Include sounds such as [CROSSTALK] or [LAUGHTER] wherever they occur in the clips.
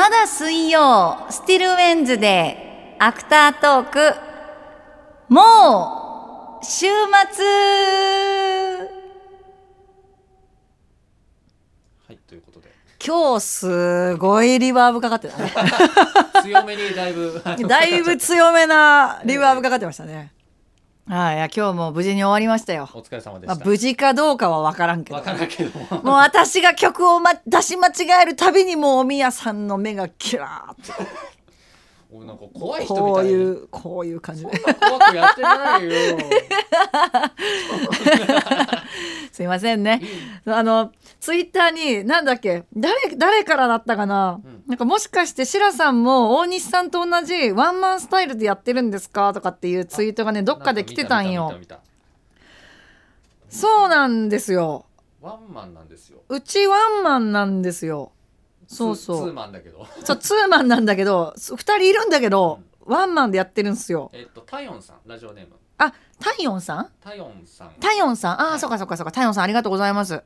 まだ水曜、 Still Wednesday、アフタートーク、もう、週末はい、ということで今日すごいリバーブかかってたね。[LAUGHS] 強めにだいぶ [LAUGHS] だいぶ強めなリバーブかかってましたね。はい、いや今日も無事に終わりましたよ。お疲れ様でまあ。無事かどうかは分からんけどわ。からんけども。もう私が曲を、ま、出し間違えるたびにもうおみやさんの目がキラーっておなんか怖い人みたい。こういうこういう感じで。怖くやってないよ。[LAUGHS] すいませんね。あのツイッターになんだっけ誰誰からだったかな、うん。なんかもしかしてシラさんも大西さんと同じワンマンスタイルでやってるんですか？とかっていうツイートがねどっかで来てたんよ。そうなんですよ。ワンマンなんですよ。うちワンマンなんですよそうそう。ツーマンだけど。そうツーマンなんだけど2人いるんだけど、ワンマンでやってるんですよ。えっとタヨンさんラジオネーム。あタイヨンさん？タヨンさん。タヨンさん？ああ、はい。そうかそうかそうか。タヨンさんありがとうございます。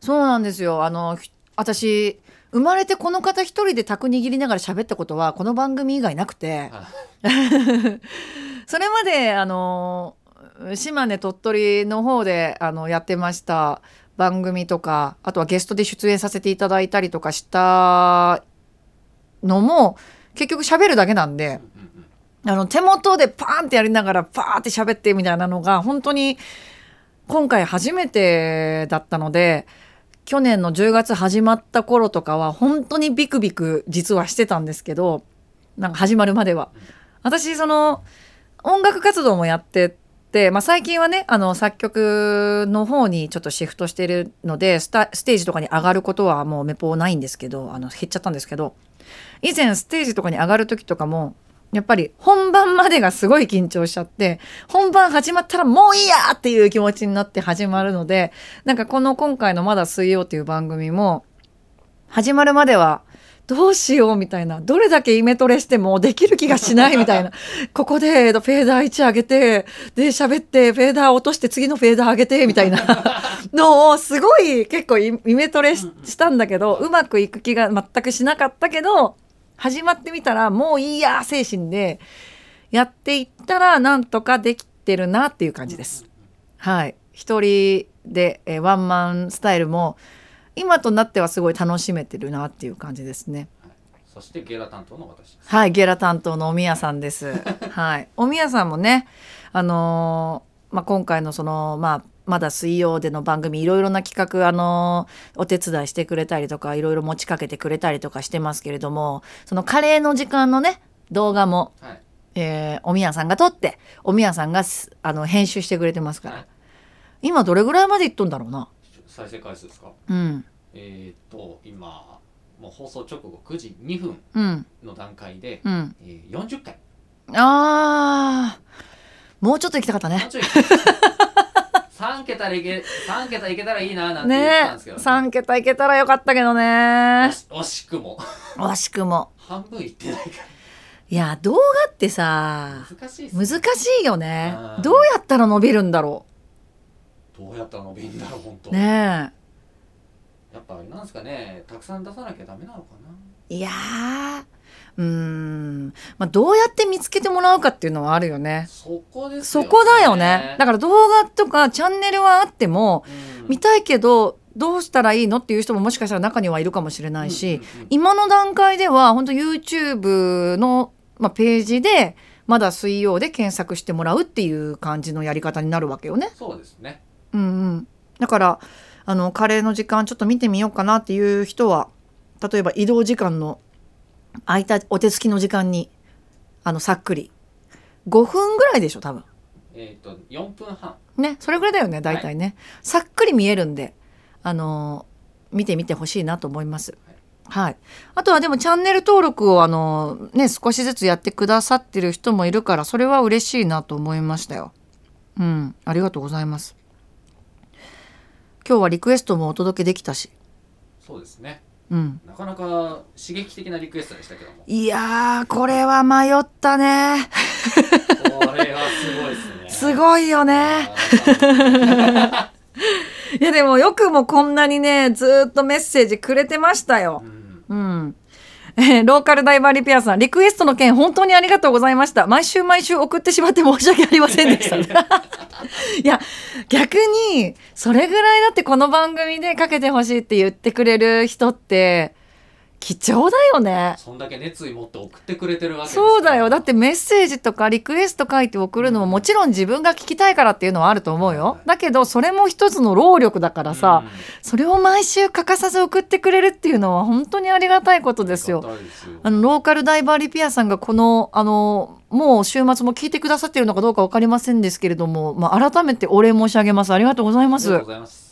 そうなんですよ。あのひ私生まれてこの方一人で卓握りながら喋ったことはこの番組以外なくて。あ [LAUGHS] それまであの島根鳥取の方であのやってました番組とかあとはゲストで出演させていただいたりとかしたのも結局喋るだけなんであの手元でパーンってやりながらパーって喋ってみたいなのが本当に今回初めてだったので去年の10月始まった頃とかは本当にビクビク実はしてたんですけどなんか始まるまでは。私その音楽活動もやってて、まあ、最近はねあの作曲の方にちょっとシフトしてるのでステージとかに上がることはもうめぽないんですけどあの減っちゃったんですけど以前ステージとかに上がる時とかもやっぱり本番までがすごい緊張しちゃって本番始まったらもういいやっていう気持ちになって始まるのでなんかこの今回の「まだ水曜」っていう番組も始まるまではどうしようみたいな。どれだけイメトレしてもできる気がしないみたいな。[LAUGHS] ここでえっとフェーダー1上げてで喋ってフェーダー落として次のフェーダー上げてみたいな。[LAUGHS] のをすごい結構イイメトレししたんだけどうまくいく気が全くしなかったけど始まってみたらもういいや精神でやっていったらなんとかできてるなっていう感じです。はい。一人で、えーワンマンスタイルも今となってはすごい楽しめてるなっていう感じですね。そしてゲラ担当の私です。はい、ゲラ担当のおみやさんです。[LAUGHS] はい、おみやさんもね、あのーまあ、今回のその、まあ、まだ水曜での番組いろいろな企画、あのーお手伝いしてくれたりとかいろいろ持ちかけてくれたりとかしてますけれどもそのカレーの時間のね動画も、はい。えーおみやさんが撮っておみやさんがすあの編集してくれてますから、はい今どれぐらいまでいっとんだろうな。再生回数ですか？うん。えっと今もう放送直後9時2分うん。の段階で、うん、えー、40回。あー。もうちょっと行きたかったね。三桁でいけ三桁いけたらいいななんて言ったんですけど、3桁いけたらよかったけどね。惜しくも。惜しくも。半分いってないかいや動画ってさら難しいね。難しいよね。うん。どうやったら伸びるんだろどうやったら伸びんだろう本当。うねやっぱあれなんですかねたくさん出さなきゃダメなのかな。えいやーうーん、まあ、どうやって見つけてもらうかっていうのはあるよねそこですそこだよねだから動画とかチャンネルはあってもうん見たいけどどうしたらいいのっていう人ももしかしたら中にはいるかもしれないし、うんうんうん今の段階では本当 YouTube の、まあ、ページでまだ水曜で検索してもらうっていう感じのやり方になるわけよね。そうですね。うんうん、だからあのカレーの時間ちょっと見てみようかなっていう人は例えば移動時間の空いたお手つきの時間にあのさっくり5分ぐらいでしょ多分。えっ、と4分半。ねそれぐらいだよね大体ね、さっくり見えるんであのー見てみてほしいなと思います。はい、あとはでもチャンネル登録をあのーね少しずつやってくださってる人もいるからそれは嬉しいなと思いましたよ。うんありがとうございます。今日はリクエストもお届けできたし、そうですね。うん、なかなか刺激的なリクエストでしたけども。いやーこれは迷ったねこれはすごいですね。すごいよね。あ [LAUGHS] いやでもよくもこんなにねずーっとメッセージくれてましたよー。うんうん。えーローカルダイバーリピアさんリクエストの件本当にありがとうございました毎週毎週送ってしまって申し訳ありませんでした [LAUGHS] [LAUGHS] いや逆にそれぐらいだってこの番組でかけてほしいって言ってくれる人って貴重だよね。そんだけ熱意持って送ってくれてるわけそうだよ。だってメッセージとかリクエスト書いて送るのももちろん自分が聞きたいからっていうのはあると思うよ。だけどそれも一つの労力だからさ、うん。それを毎週欠かさず送ってくれるっていうのは本当にありがたいことですよ。あのローカルダイバーリピアさんがこのあのもう週末も聞いてくださっているのかどうか分かりませんですけれども、まあ、改めてお礼申し上げます。ありがとうございます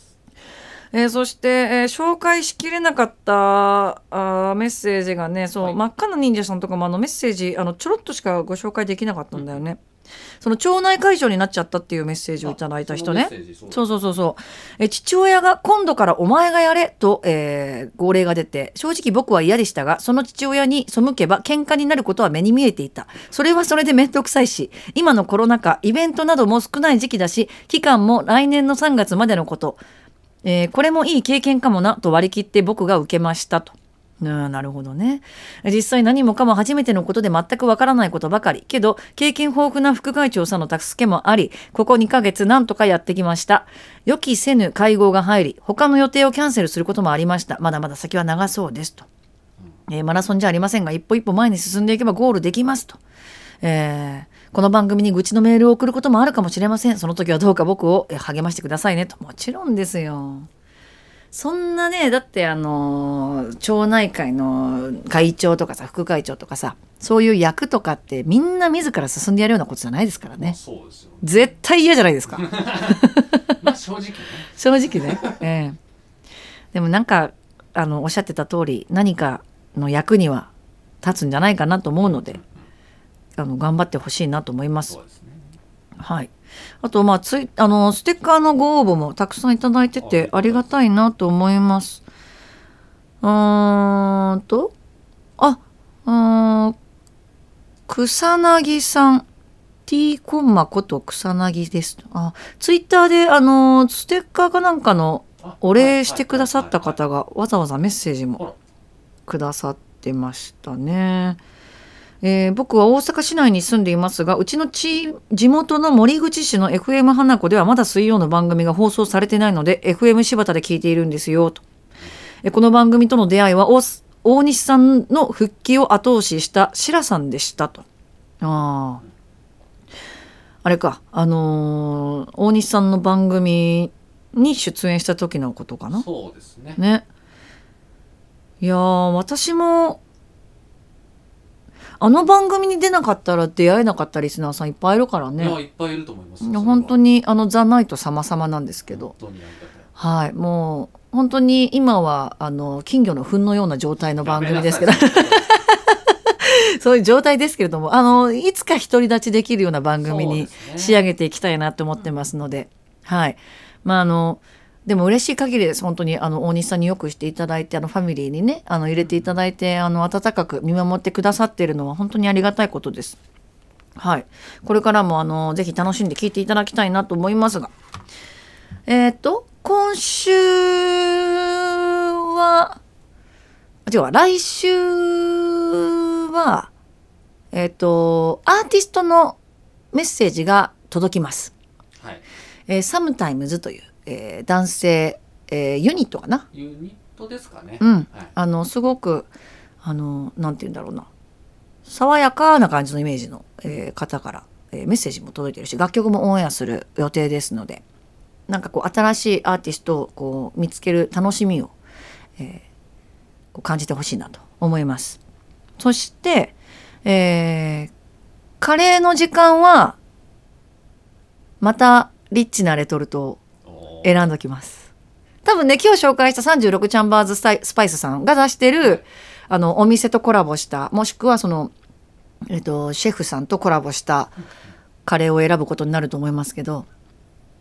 えーそして、えー紹介しきれなかったあーメッセージがねそう、はい。真っ赤な忍者さんとかもあのメッセージあのちょろっとしかご紹介できなかったんだよね、その町内会長になっちゃったっていうメッセージをいただいた人ね。そうそうそうそうえ父親が今度からお前がやれと、えー号令が出て正直僕は嫌でしたがその父親に背けば喧嘩になることは目に見えていた。それはそれで面倒くさいし今のコロナ禍イベントなども少ない時期だし期間も来年の3月までのことえーこれもいい経験かもなと割り切って僕が受けましたと。うんなるほどね。実際何もかも初めてのことで全くわからないことばかり。けど経験豊富な副会長さんの助けもありここ2ヶ月なんとかやってきました。予期せぬ会合が入り他の予定をキャンセルすることもありました。まだまだ先は長そうですと、えーマラソンじゃありませんが一歩一歩前に進んでいけばゴールできますと、えーこの番組に愚痴のメールを送ることもあるかもしれません。その時はどうか僕をえー励ましてくださいね。と。もちろんですよ。そんなねだってあの町内会の会長とかさ副会長とかさそういう役とかってみんな自ら進んでやるようなことじゃないですからね。そうですよ。絶対嫌じゃないですか。[LAUGHS] まあ正直ね。[LAUGHS] 正直ね、ええ。でもなんかあのおっしゃってた通り何かの役には立つんじゃないかなと思うのであの頑張ってほしいなと思いますすねはい。あと、まあ、つい、あの、ステッカーのご応募もたくさんいただいてて、ありがたいなと思います。うーんと、あ、うーん、草薙さん。T コンマこと草薙です。あ、ツイッターで、あの、ステッカーかなんかのあお礼してくださったはい方がわざわざメッセージもくださってましたね。えー僕は大阪市内に住んでいますがうちの地地元の森口市の FM 花子ではまだ水曜の番組が放送されてないので FM 柴田で聞いているんですよと。えーこの番組との出会いは大西さんの復帰を後押しした白さんでしたと。ああ。あれか、あのー大西さんの番組に出演した時のことかな。そうですねね。いやー私もあの番組に出なかったら出会えなかったリスナーさんいっぱいいるからいやね。いっぱいいると思います本当ににあのザ・ナイト様々なんですけど、はい、もう本当に今はあの金魚の糞のような状態の番組ですけど。[LAUGHS] そういう状態ですけれどもあのいつか独り立ちできるような番組に仕上げていきたいなと思ってますので、はい。まああのでも嬉しい限りです本当に。あの大西さんによくしていただいてあのファミリーにねあの入れていただいてあの温かく見守ってくださっているのは本当にありがたいことです。はい、これからもあのぜひ楽しんで聞いていただきたいなと思いますが。えっ、と今週はあ違うわ。来週はえっ、とアーティストのメッセージが届きます。はい。えー、 SOMETIME'S という、えー男性、えーユニットかな？ユニットですかねうんはいあのすごくあのなんて言うんだろうな爽やかな感じのイメージの、えー方から、えーメッセージも届いてるし楽曲もオンエアする予定ですのでなんかこう新しいアーティストをこう見つける楽しみを、えーこう感じてほしいなと思います。そして、えーカレーの時間はまたリッチなレトルト選んどきます。多分ね今日紹介した36チャンバーズスパイスさんが出してるあのお店とコラボしたもしくはその、えっと、シェフさんとコラボしたカレーを選ぶことになると思いますけど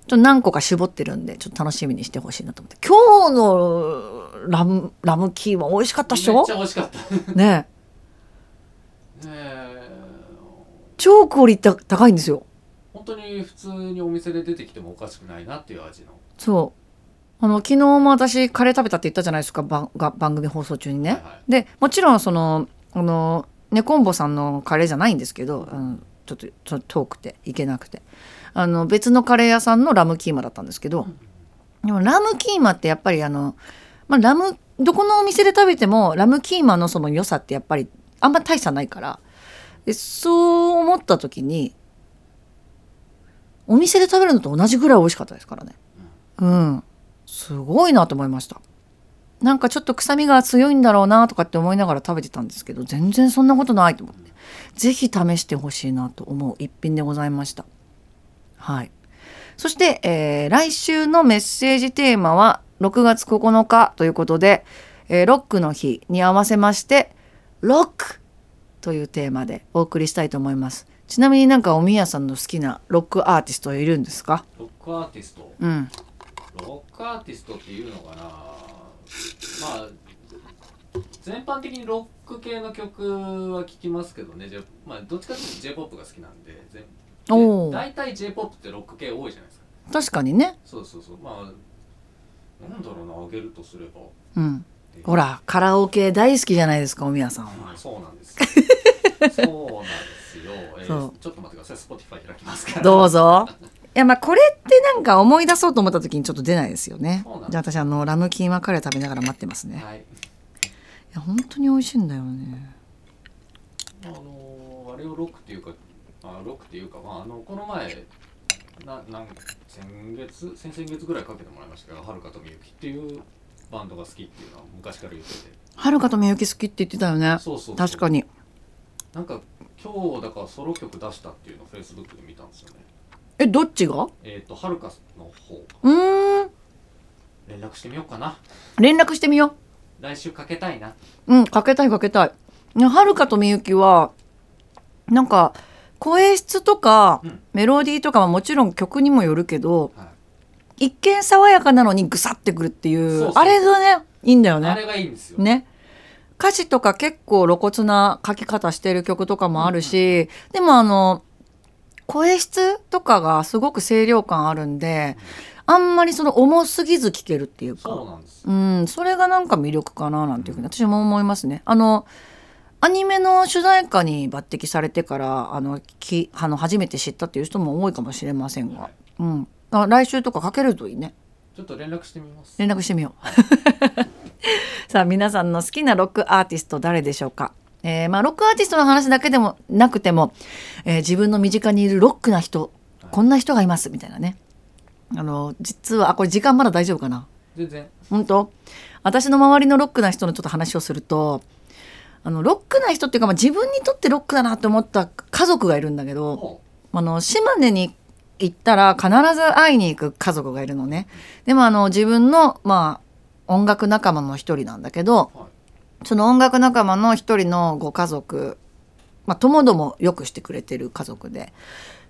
ちょっと何個か絞ってるんでちょっと楽しみにしてほしいなと思って。今日のラムラムキーは美味しかったっしょ？めっちゃ美味しかった。ねえ。ね超クオリティ高いんですよ。本当に普通にお店で出てきてもおかしくないなっていう味のそう。あの昨日も私カレー食べたって言ったじゃないですか番が番組放送中にね。はいはい。でもちろんそのあのねこんぼさんのカレーじゃないんですけど、うん、ちょっとちょっと遠くて行けなくて。あの別のカレー屋さんのラムキーマだったんですけど、でもラムキーマってやっぱりあの、まあ、ラムどこのお店で食べてもラムキーマのその良さってやっぱりあんま大差ないから。でそう思った時にお店で食べるのと同じぐらい美味しかったですからねうん。すごいなと思いました。なんかちょっと臭みが強いんだろうなとかって思いながら食べてたんですけど全然そんなことないと思って。是非試してほしいなと思う一品でございました。はい。そして、えー来週のメッセージテーマは6月9日ということで、えーロックの日に合わせましてロックというテーマでお送りしたいと思います。ちなみになんかおみやさんの好きなロックアーティストいるんですか？ロックアーティスト？うんロックアーティストっていうのかな。まあ全般的にロック系の曲は聴きますけどね。じゃまあどっちかというと j p o p が好きなんで大体 j p o p ってロック系多いじゃないですか。確かにね。そうそうそう。まあなんだろうなあげるとすれば。うん。ほらカラオケ大好きじゃないですかおみやさんは。うんそうなんですよ。そうなんですよ、えーちょっと待ってください。Spotify 開きますから。どうぞ。いやまあこれってなんか思い出そうと思った時にちょっと出ないですよね。じゃあ私あのラムキーマカレー食べながら待ってますね。はい。いや本当に美味しいんだよね。あのーあれをロックっていうかあロックっていうかまああのこの前ななん先月先々月ぐらいかけてもらいましたけどはるかとみゆきっていうバンドが好きっていうのは昔から言ってて。はるかとみゆき好きって言ってたよね。そうそうそう。確かに。なんか今日だからソロ曲出したっていうのをフェイスブックで見たんですよねえどっちが？えっ、とはるかの方。うーん。連絡してみようかな。連絡してみよ来週かけたいな。ううんかけたいかけたい。はるかとみゆきはなんか声質とかうん。メロディーとかはもちろん曲にもよるけどはい。一見爽やかなのにぐさってくるっていうあれがねいいんだよね。あれがいいんですよ、ね。歌詞とか結構露骨な書き方してる曲とかもあるし、でもあの声質とかがすごく清涼感あるんであんまりその重すぎず聴けるっていうそうんですようんそれがなんか魅力かななんていうふうに私も思いますね。あのアニメの主題歌に抜擢されてからあのきあの初めて知ったっていう人も多いかもしれませんが、はいうん、あ来週とかかけるといいね。ちょっと連絡してみます連絡してみよう。[LAUGHS] さあ皆さんの好きなロックアーティスト誰でしょうか？えーまあロックアーティストの話だけでもなくても、えー自分の身近にいるロックな人こんな人がいますみたいなね。あの実はあこれ時間まだ大丈夫かな？全然本当？私の周りのロックな人のちょっと話をするとあのロックな人っていうか、まあ、自分にとってロックだなって思った家族がいるんだけどもあの島根に行ったら必ず会いに行く家族がいるのね。でもあの自分のまあ音楽仲間の一人なんだけどう、はいその音楽仲間の一人のご家族、まあ、ともどもよくしてくれてる家族で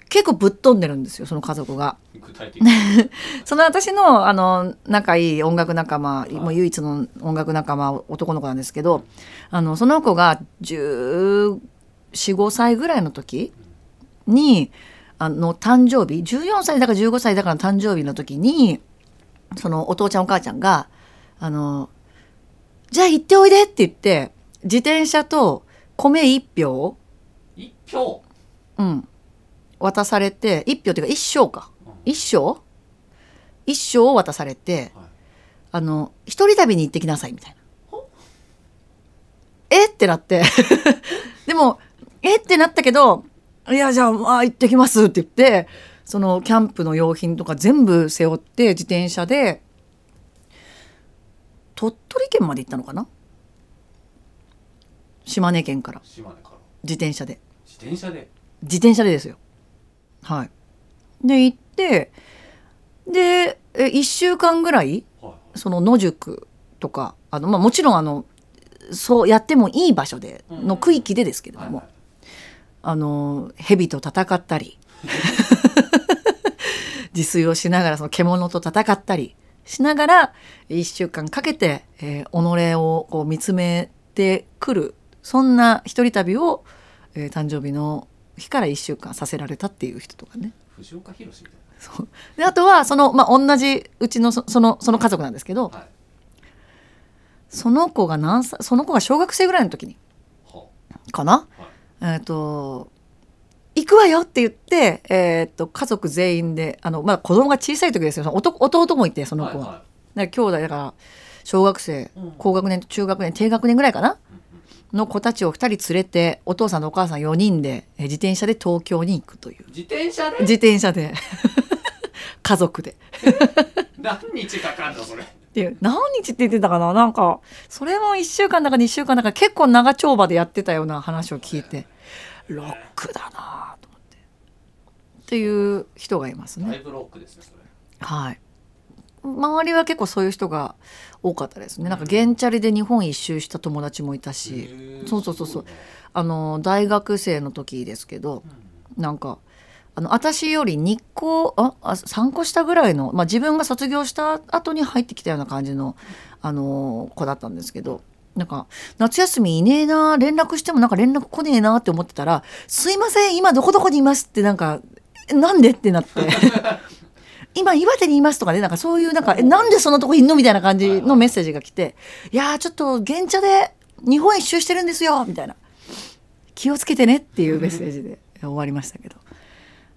結構ぶっ飛んでるんですよその家族が。[LAUGHS] その私のあの仲いい音楽仲間、もう唯一の音楽仲間男の子なんですけどあのその子が1415歳ぐらいの時にあの誕生日14歳だか15歳だかの誕生日の時にそのお父ちゃんお母ちゃんが「あのじゃあ行っておいで」って言って自転車と米1票、一票？うん、渡されて1票っていうか1升か。うん。1升 ?1 升を渡されてはい。あの一人旅に行ってきなさいみたいな。え？ってなって。[LAUGHS] でもえ？ってなったけどいやじゃあまあ行ってきますって言ってそのキャンプの用品とか全部背負って自転車で鳥取県まで行ったのかな？島根県から。島根から。自転車で。自転車で？自転車でですよ。はい。で行ってでえ1週間ぐらいはい。その野宿とかあの、まあ、もちろんあのそうやってもいい場所でうん。の区域でですけれども、はいはい。あの蛇と戦ったり [LAUGHS] 自炊をしながらその獣と戦ったりしながら1週間かけて、えー己をこう見つめてくるそんな一人旅を、えー誕生日の日から1週間させられたっていう人とかね。藤岡弘みたいそう。であとはその、まあ、同じうちのそそのその家族なんですけど、なはい。その子が何歳その子が小学生ぐらいの時にはかな、えっ、と行くわよって言って、えっと家族全員であの、まあ、子供が小さい時ですよ。弟弟もいてその子は。はいはだから兄弟だから小学生うん。高学年中学年低学年ぐらいかな？の子たちを2人連れてお父さんとお母さん4人でえ自転車で東京に行くという。い自転車で？自転車で。[LAUGHS] 家族で。[LAUGHS] 何日かかんのそれ？っていう何日って言ってたかな？なんかそれも1週間だか2週間だか結構長丁場でやってたような話を聞いてロックだなと思って。っていう人がいますね。だいぶロックですねそれ。はい。周りは結構そういう人が多かったですね。なんか原チャリで日本一周した友達もいたし。そうそうそうそう。あの大学生の時ですけどなんかあの私より2個ああ3個下ぐらいの、まあ、自分が卒業した後に入ってきたような感じの、あの子だったんですけどなんか夏休みいねえな連絡してもなんか連絡来ねえなって思ってたら「すいません今どこどこにいます」ってなんか「えなんで?」ってなって。[LAUGHS] 今岩手にいますとかねなんかそういうなんかえなんでそんなとこいんのみたいな感じのメッセージが来て「いやーちょっと現茶で日本一周してるんですよ」みたいな「気をつけてね」っていうメッセージで終わりましたけど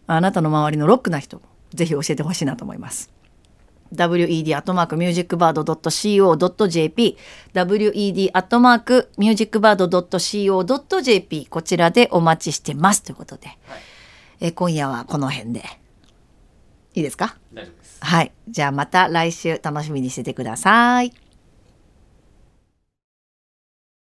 あなたの周りのロックな人もぜひ教えてほしいなと思います。wed.musicbird.co.jp wed.musicbird.co.jp こちらでお待ちしてますということで、え今夜はこの辺で。いいですか？大丈夫です。はい。じゃあまた来週楽しみにしててください。